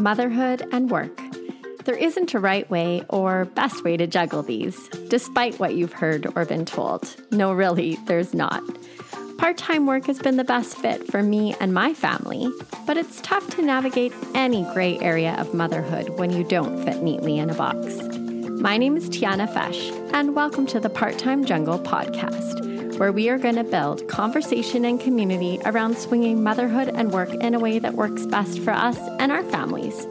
motherhood, and work. There isn't a right way or best way to juggle these, despite what you've heard or been told. No, really, there's not. Part time work has been the best fit for me and my family, but it's tough to navigate any gray area of motherhood when you don't fit neatly in a box. My name is Tiana Fesh, and welcome to the Part Time Jungle podcast, where we are going to build conversation and community around swinging motherhood and work in a way that works best for us and our families.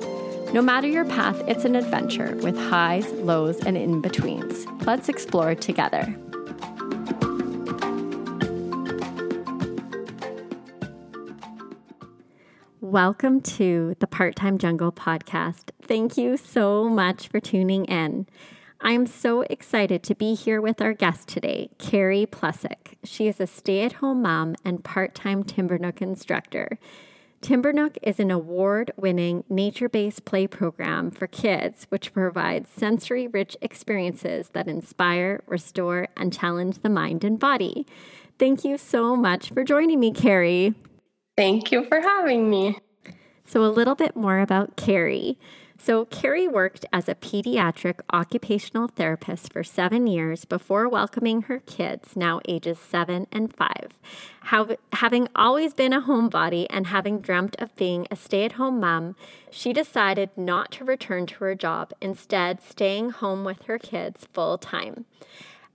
No matter your path, it's an adventure with highs, lows, and in betweens. Let's explore together. Welcome to the Part Time Jungle podcast. Thank you so much for tuning in. I'm so excited to be here with our guest today, Carrie Plesuk. She is a stay at home mom and part time Timbernook instructor. Timbernook is an award winning nature based play program for kids which provides sensory rich experiences that inspire, restore, and challenge the mind and body. Thank you so much for joining me, Carrie. Thank you for having me. So, a little bit more about Carrie. So, Carrie worked as a pediatric occupational therapist for seven years before welcoming her kids, now ages seven and five. Having always been a homebody and having dreamt of being a stay at home mom, she decided not to return to her job, instead, staying home with her kids full time.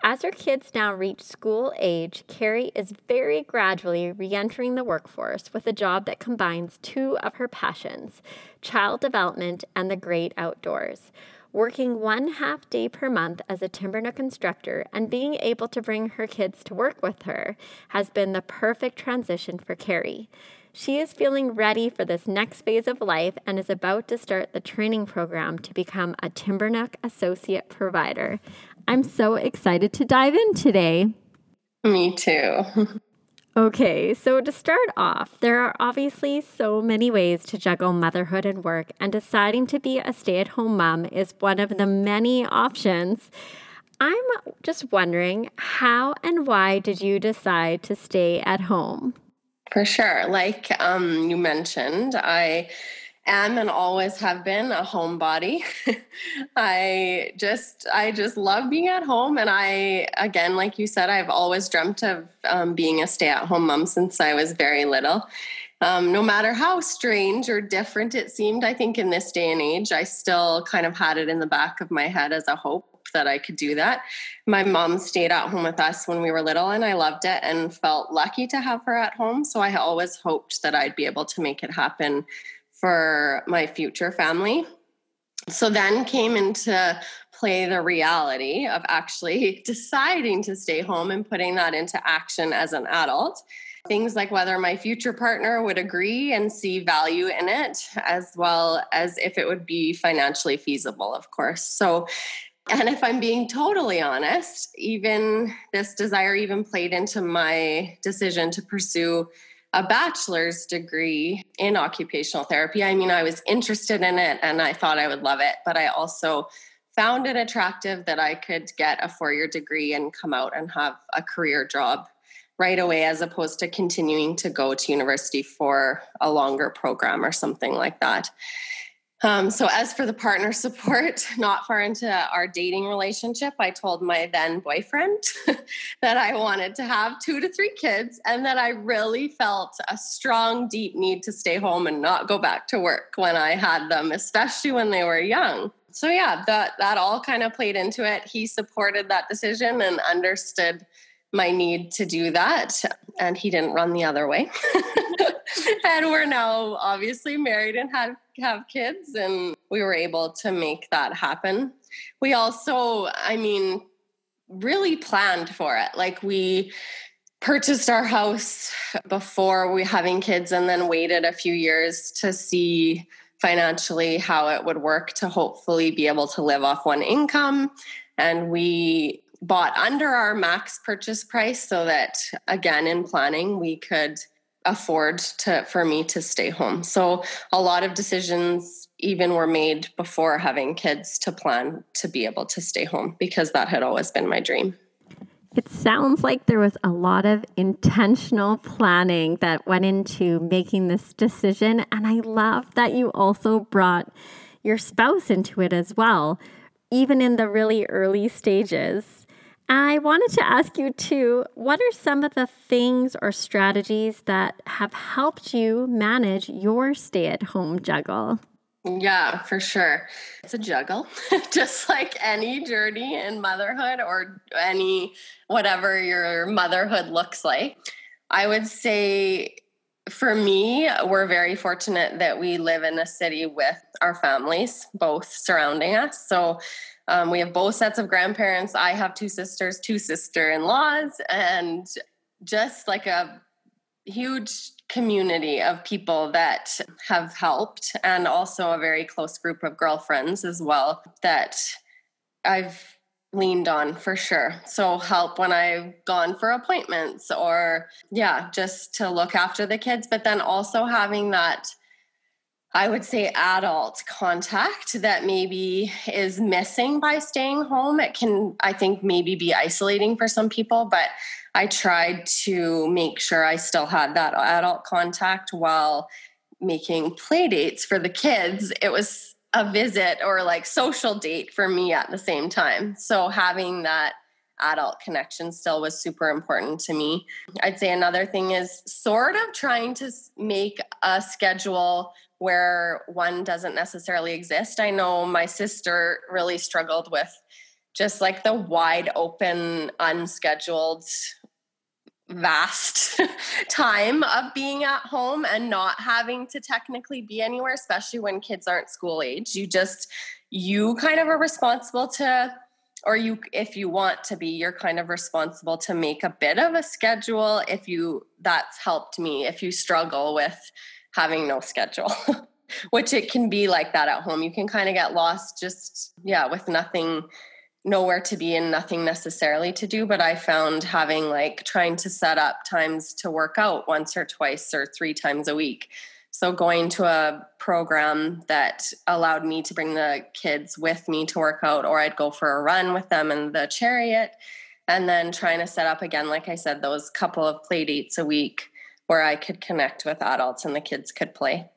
As her kids now reach school age, Carrie is very gradually re entering the workforce with a job that combines two of her passions child development and the great outdoors. Working one half day per month as a Timbernook instructor and being able to bring her kids to work with her has been the perfect transition for Carrie. She is feeling ready for this next phase of life and is about to start the training program to become a Timbernook Associate Provider. I'm so excited to dive in today. Me too. okay, so to start off, there are obviously so many ways to juggle motherhood and work, and deciding to be a stay at home mom is one of the many options. I'm just wondering how and why did you decide to stay at home? For sure. Like um, you mentioned, I am and always have been a homebody. I just I just love being at home and I again like you said I've always dreamt of um, being a stay-at-home mom since I was very little. Um, no matter how strange or different it seemed, I think in this day and age, I still kind of had it in the back of my head as a hope that I could do that. My mom stayed at home with us when we were little, and I loved it and felt lucky to have her at home. So I always hoped that I'd be able to make it happen for my future family. So then came into play the reality of actually deciding to stay home and putting that into action as an adult. Things like whether my future partner would agree and see value in it, as well as if it would be financially feasible, of course. So, and if I'm being totally honest, even this desire even played into my decision to pursue a bachelor's degree in occupational therapy. I mean, I was interested in it and I thought I would love it, but I also found it attractive that I could get a four year degree and come out and have a career job right away as opposed to continuing to go to university for a longer program or something like that. Um, so, as for the partner support, not far into our dating relationship, I told my then boyfriend that I wanted to have two to three kids and that I really felt a strong, deep need to stay home and not go back to work when I had them, especially when they were young. So, yeah, that, that all kind of played into it. He supported that decision and understood my need to do that. And he didn't run the other way. and we're now obviously married and have, have kids, and we were able to make that happen. We also, I mean, really planned for it. Like we purchased our house before we having kids and then waited a few years to see financially how it would work to hopefully be able to live off one income and we bought under our max purchase price so that again in planning we could afford to for me to stay home so a lot of decisions even were made before having kids to plan to be able to stay home because that had always been my dream It sounds like there was a lot of intentional planning that went into making this decision. And I love that you also brought your spouse into it as well, even in the really early stages. I wanted to ask you too what are some of the things or strategies that have helped you manage your stay at home juggle? Yeah, for sure. It's a juggle, just like any journey in motherhood or any whatever your motherhood looks like. I would say for me, we're very fortunate that we live in a city with our families, both surrounding us. So um, we have both sets of grandparents. I have two sisters, two sister in laws, and just like a huge community of people that have helped and also a very close group of girlfriends as well that I've leaned on for sure. So help when I've gone for appointments or yeah, just to look after the kids, but then also having that I would say adult contact that maybe is missing by staying home. It can, I think, maybe be isolating for some people, but I tried to make sure I still had that adult contact while making play dates for the kids. It was a visit or like social date for me at the same time. So having that adult connection still was super important to me. I'd say another thing is sort of trying to make a schedule where one doesn't necessarily exist. I know my sister really struggled with just like the wide open, unscheduled vast time of being at home and not having to technically be anywhere especially when kids aren't school age you just you kind of are responsible to or you if you want to be you're kind of responsible to make a bit of a schedule if you that's helped me if you struggle with having no schedule which it can be like that at home. You can kind of get lost just yeah with nothing nowhere to be and nothing necessarily to do. But i found having like trying to set up times to work out once or twice or three times a week. So going to a program that allowed me to bring the kids with me to work out or i'd go for a run with them in the chariot and then trying to set up again like i said those couple of play dates a week where i could connect with adults and the kids could play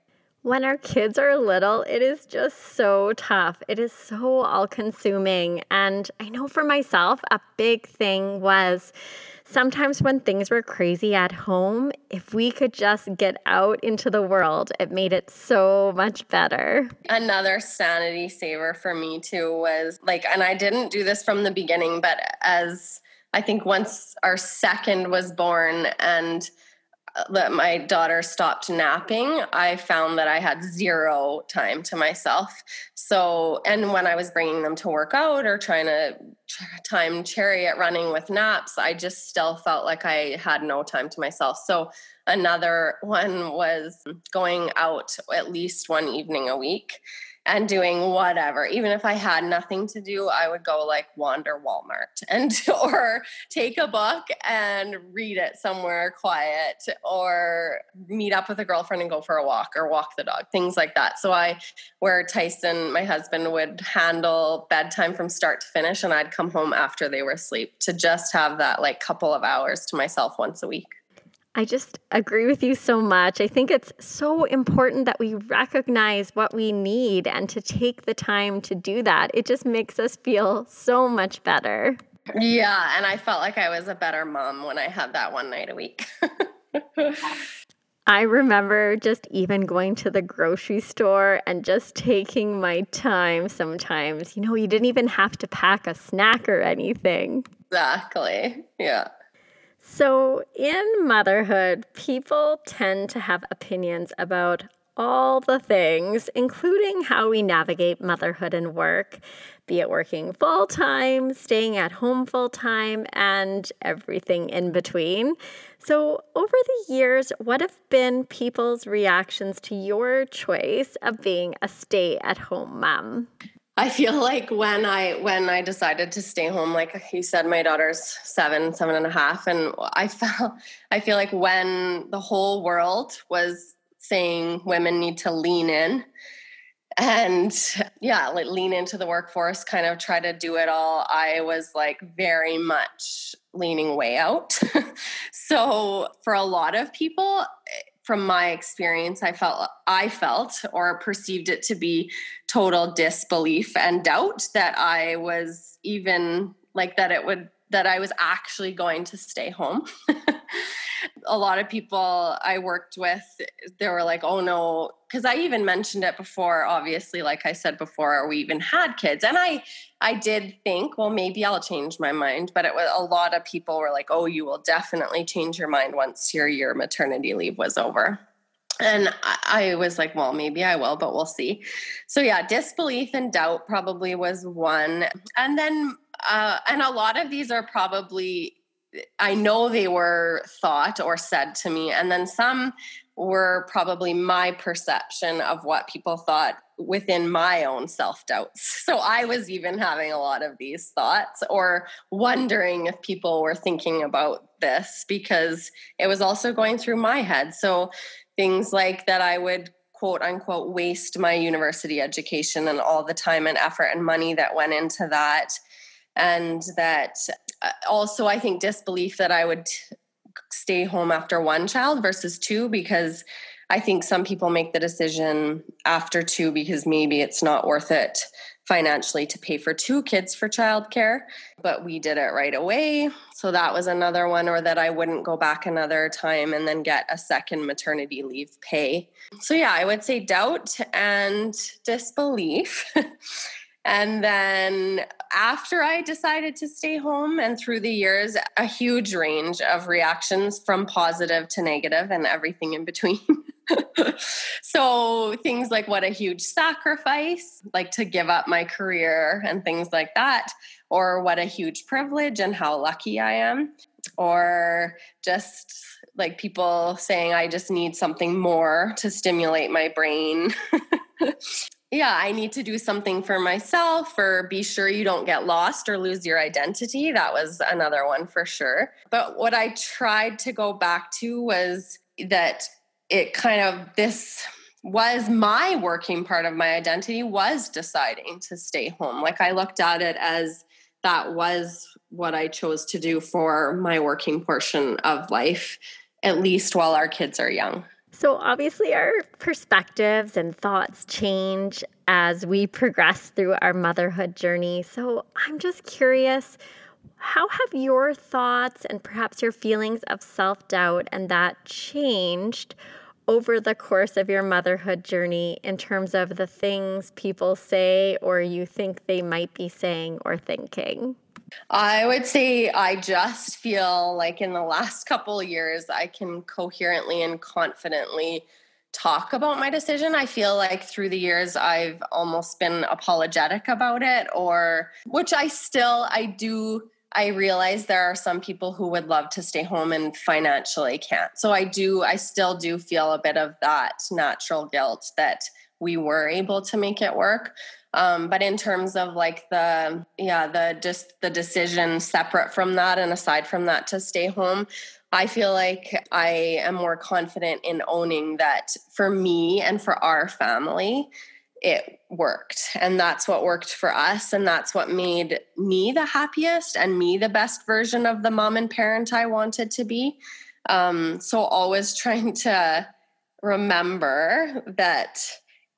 when our kids are little, it is just so tough. It is so all consuming. And I know for myself, a big thing was sometimes when things were crazy at home, if we could just get out into the world, it made it so much better. Another sanity saver for me too was like, and I didn't do this from the beginning, but as I think once our second was born and that my daughter stopped napping, I found that I had zero time to myself. So, and when I was bringing them to work out or trying to time chariot running with naps, I just still felt like I had no time to myself. So, another one was going out at least one evening a week and doing whatever. Even if I had nothing to do, I would go like wander Walmart and or take a book and read it somewhere quiet or meet up with a girlfriend and go for a walk or walk the dog, things like that. So I where Tyson, my husband would handle bedtime from start to finish and I'd come home after they were asleep to just have that like couple of hours to myself once a week. I just agree with you so much. I think it's so important that we recognize what we need and to take the time to do that. It just makes us feel so much better. Yeah, and I felt like I was a better mom when I had that one night a week. I remember just even going to the grocery store and just taking my time sometimes. You know, you didn't even have to pack a snack or anything. Exactly. Yeah. So, in motherhood, people tend to have opinions about all the things, including how we navigate motherhood and work, be it working full time, staying at home full time, and everything in between. So, over the years, what have been people's reactions to your choice of being a stay at home mom? I feel like when I when I decided to stay home, like you said, my daughter's seven, seven and a half, and I felt I feel like when the whole world was saying women need to lean in, and yeah, like lean into the workforce, kind of try to do it all. I was like very much leaning way out. so for a lot of people, from my experience, I felt I felt or perceived it to be total disbelief and doubt that I was even like that it would that I was actually going to stay home. a lot of people I worked with, they were like, oh no, because I even mentioned it before, obviously, like I said before, we even had kids. And I I did think, well, maybe I'll change my mind. But it was a lot of people were like, oh, you will definitely change your mind once your your maternity leave was over. And I, I was like, well, maybe I will, but we'll see. So yeah, disbelief and doubt probably was one. And then uh, and a lot of these are probably I know they were thought or said to me, and then some were probably my perception of what people thought within my own self doubts. So I was even having a lot of these thoughts or wondering if people were thinking about this because it was also going through my head. So things like that I would quote unquote waste my university education and all the time and effort and money that went into that and that uh, also i think disbelief that i would stay home after one child versus two because i think some people make the decision after two because maybe it's not worth it financially to pay for two kids for childcare but we did it right away. So that was another one or that i wouldn't go back another time and then get a second maternity leave pay. So yeah i would say doubt and disbelief And then after I decided to stay home, and through the years, a huge range of reactions from positive to negative and everything in between. so things like what a huge sacrifice, like to give up my career and things like that, or what a huge privilege and how lucky I am, or just like people saying I just need something more to stimulate my brain yeah, I need to do something for myself or be sure you don't get lost or lose your identity. That was another one for sure. But what I tried to go back to was that it kind of this was my working part of my identity was deciding to stay home. Like I looked at it as that was what I chose to do for my working portion of life, at least while our kids are young. So, obviously, our perspectives and thoughts change as we progress through our motherhood journey. So, I'm just curious how have your thoughts and perhaps your feelings of self doubt and that changed over the course of your motherhood journey in terms of the things people say or you think they might be saying or thinking? I would say I just feel like in the last couple years, I can coherently and confidently talk about my decision. I feel like through the years, I've almost been apologetic about it, or which I still, I do. I realize there are some people who would love to stay home and financially can't. So I do, I still do feel a bit of that natural guilt that we were able to make it work. Um, but in terms of like the yeah the just the decision separate from that and aside from that to stay home i feel like i am more confident in owning that for me and for our family it worked. And that's what worked for us and that's what made me the happiest and me the best version of the mom and parent i wanted to be. Um, so always trying to remember that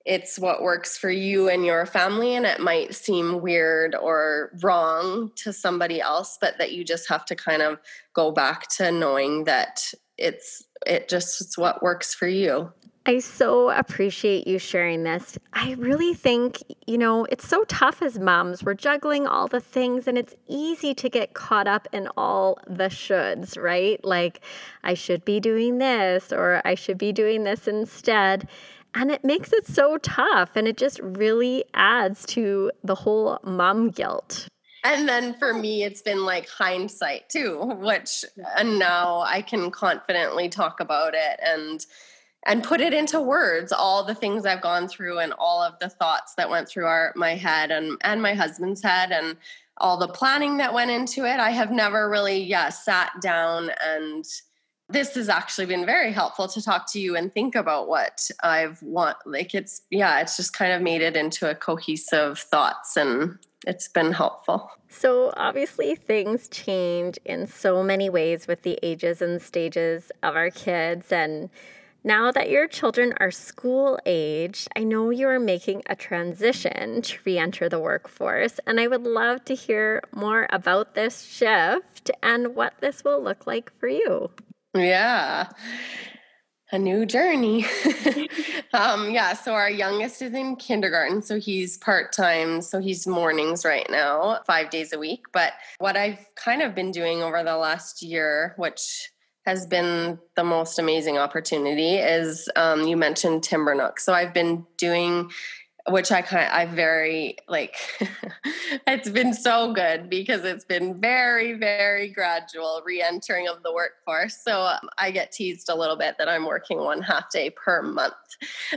it's what works for you and your family and it might seem weird or wrong to somebody else but that you just have to kind of go back to knowing that it's it just it's what works for you I so appreciate you sharing this. I really think, you know, it's so tough as moms. We're juggling all the things and it's easy to get caught up in all the shoulds, right? Like, I should be doing this or I should be doing this instead. And it makes it so tough and it just really adds to the whole mom guilt. And then for me, it's been like hindsight too, which and now I can confidently talk about it and and put it into words all the things I've gone through and all of the thoughts that went through our my head and and my husband's head and all the planning that went into it. I have never really yeah sat down and this has actually been very helpful to talk to you and think about what I've want like it's yeah, it's just kind of made it into a cohesive thoughts and it's been helpful. So obviously things change in so many ways with the ages and stages of our kids and now that your children are school age, I know you are making a transition to re enter the workforce, and I would love to hear more about this shift and what this will look like for you. Yeah. A new journey. um, yeah, so our youngest is in kindergarten, so he's part time, so he's mornings right now, five days a week. But what I've kind of been doing over the last year, which has been the most amazing opportunity, is um, you mentioned Timbernook. So I've been doing which I kind of, I very like it's been so good because it's been very very gradual re-entering of the workforce. So um, I get teased a little bit that I'm working one half day per month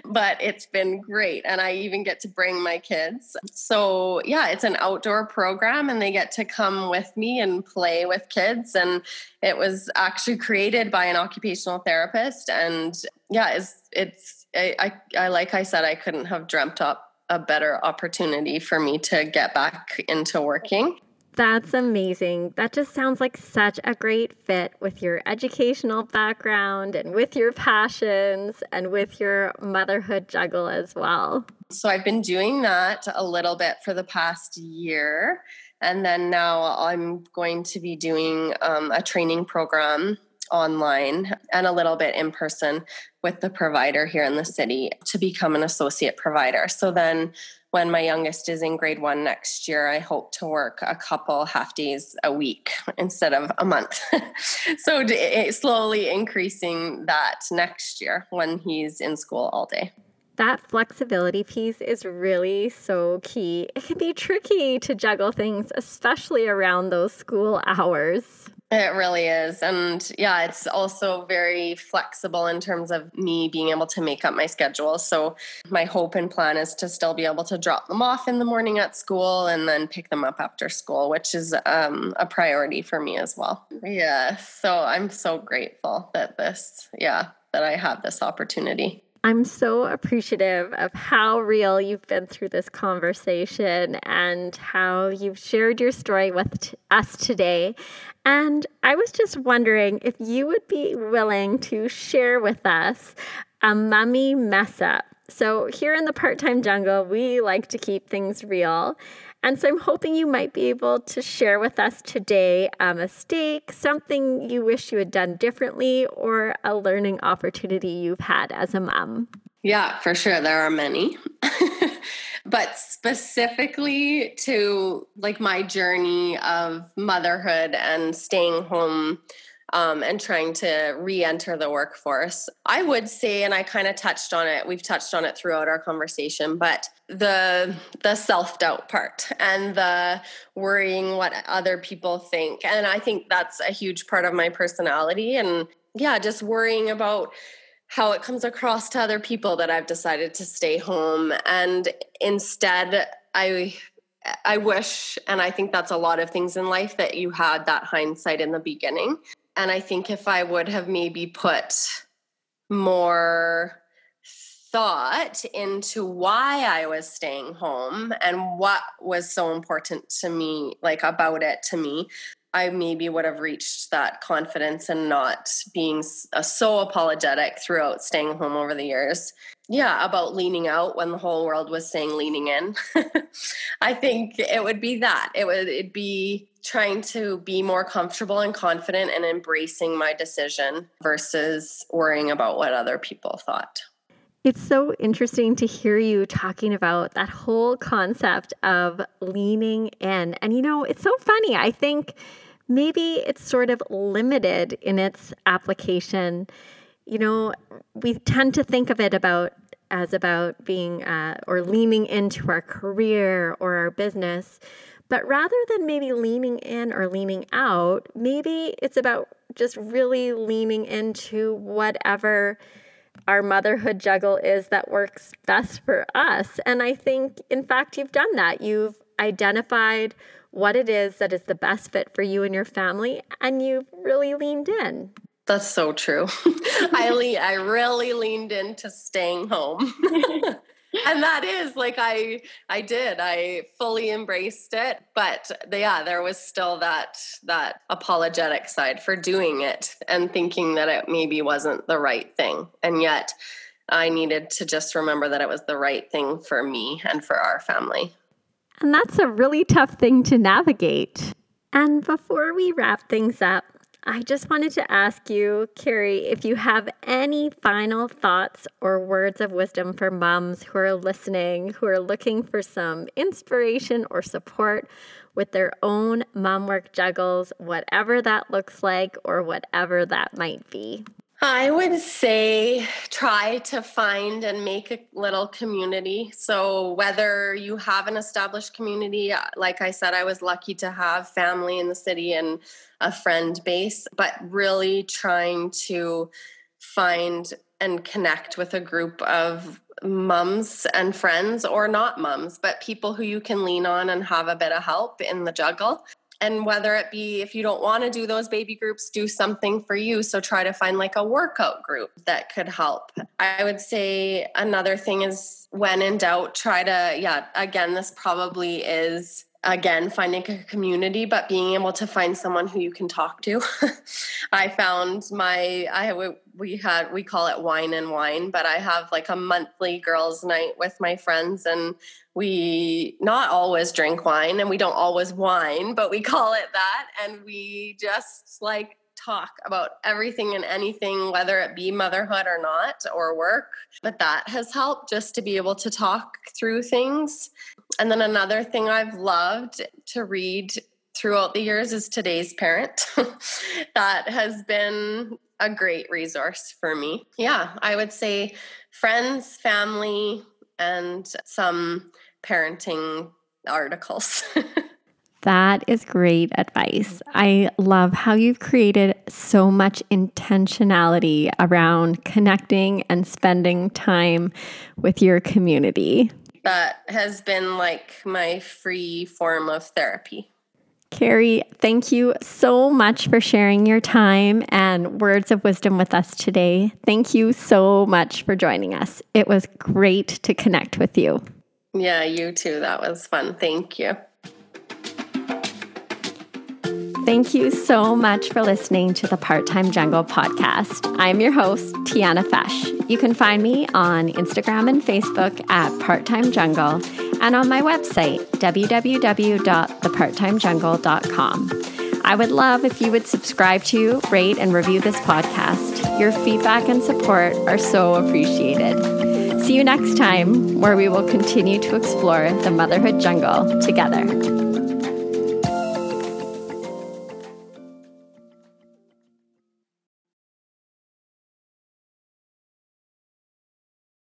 but it's been great. And I even get to bring my kids. So yeah it's an outdoor program and they get to come with me and play with kids. And it was actually created by an occupational therapist. And yeah it's it's I, I, I like I said, I couldn't have dreamt up a better opportunity for me to get back into working. That's amazing. That just sounds like such a great fit with your educational background and with your passions and with your motherhood juggle as well. So, I've been doing that a little bit for the past year. And then now I'm going to be doing um, a training program online and a little bit in person with the provider here in the city to become an associate provider. So then when my youngest is in grade one next year, I hope to work a couple half days a week instead of a month. so slowly increasing that next year when he's in school all day. That flexibility piece is really so key. It can be tricky to juggle things, especially around those school hours. It really is. And yeah, it's also very flexible in terms of me being able to make up my schedule. So, my hope and plan is to still be able to drop them off in the morning at school and then pick them up after school, which is um, a priority for me as well. Yeah. So, I'm so grateful that this, yeah, that I have this opportunity. I'm so appreciative of how real you've been through this conversation and how you've shared your story with t- us today. And I was just wondering if you would be willing to share with us a mummy mess up. So, here in the part time jungle, we like to keep things real. And so I'm hoping you might be able to share with us today a mistake, something you wish you had done differently, or a learning opportunity you've had as a mom. Yeah, for sure. There are many. but specifically to like my journey of motherhood and staying home um, and trying to re-enter the workforce. I would say and i kind of touched on it we've touched on it throughout our conversation but the the self-doubt part and the worrying what other people think and i think that's a huge part of my personality. And yeah just worrying about how it comes across to other people that I've decided to stay home. And instead I I wish and I think that's a lot of things in life that you had that hindsight in the beginning. And I think if I would have maybe put more thought into why I was staying home and what was so important to me, like about it to me, I maybe would have reached that confidence and not being uh, so apologetic throughout staying home over the years. Yeah, about leaning out when the whole world was saying leaning in. I think it would be that. It would it'd be trying to be more comfortable and confident and embracing my decision versus worrying about what other people thought. It's so interesting to hear you talking about that whole concept of leaning in. And you know, it's so funny. I think maybe it's sort of limited in its application. You know, we tend to think of it about as about being uh, or leaning into our career or our business. But rather than maybe leaning in or leaning out, maybe it's about just really leaning into whatever our motherhood juggle is that works best for us. And I think, in fact, you've done that. You've identified what it is that is the best fit for you and your family, and you've really leaned in. That's so true. I le- I really leaned into staying home. and that is like I I did. I fully embraced it, but yeah, there was still that that apologetic side for doing it and thinking that it maybe wasn't the right thing. And yet I needed to just remember that it was the right thing for me and for our family. And that's a really tough thing to navigate. And before we wrap things up, I just wanted to ask you, Carrie, if you have any final thoughts or words of wisdom for moms who are listening, who are looking for some inspiration or support with their own mom work juggles, whatever that looks like or whatever that might be. I would say try to find and make a little community. So, whether you have an established community, uh, like I said, I was lucky to have family in the city and a friend base, but really trying to find and connect with a group of mums and friends, or not mums, but people who you can lean on and have a bit of help in the juggle and whether it be if you don't want to do those baby groups do something for you. So try to find like a workout group that could help. I would say another thing is when in doubt try to yeah again this probably is again finding a community but being able to find someone who you can talk to. I found my i we had we call it wine and whine but i have like a monthly girls night with my friends and we not always drink wine and we don't always whine but we call it that. And we just like talk about everything and anything whether it be motherhood or not or work. But that has helped just to be able to talk through things. And then another thing i've loved to read throughout the years is today's parent. That has been a great resource for me. Yeah i would say friends family and some parenting articles. that is great advice. I love how you've created so much intentionality around connecting and spending time with your community. That has been like my free form of therapy. Carrie, thank you so much for sharing your time and words of wisdom with us today. Thank you so much for joining us. It was great to connect with you. Yeah, you too. That was fun. Thank you. Thank you so much for listening to the Part Time Jungle podcast. I'm your host, Tiana Fesh. You can find me on Instagram and Facebook at Part Time Jungle and on my website, www.theparttimejungle.com. I would love if you would subscribe to, rate, and review this podcast. Your feedback and support are so appreciated. See you next time, where we will continue to explore the motherhood jungle together.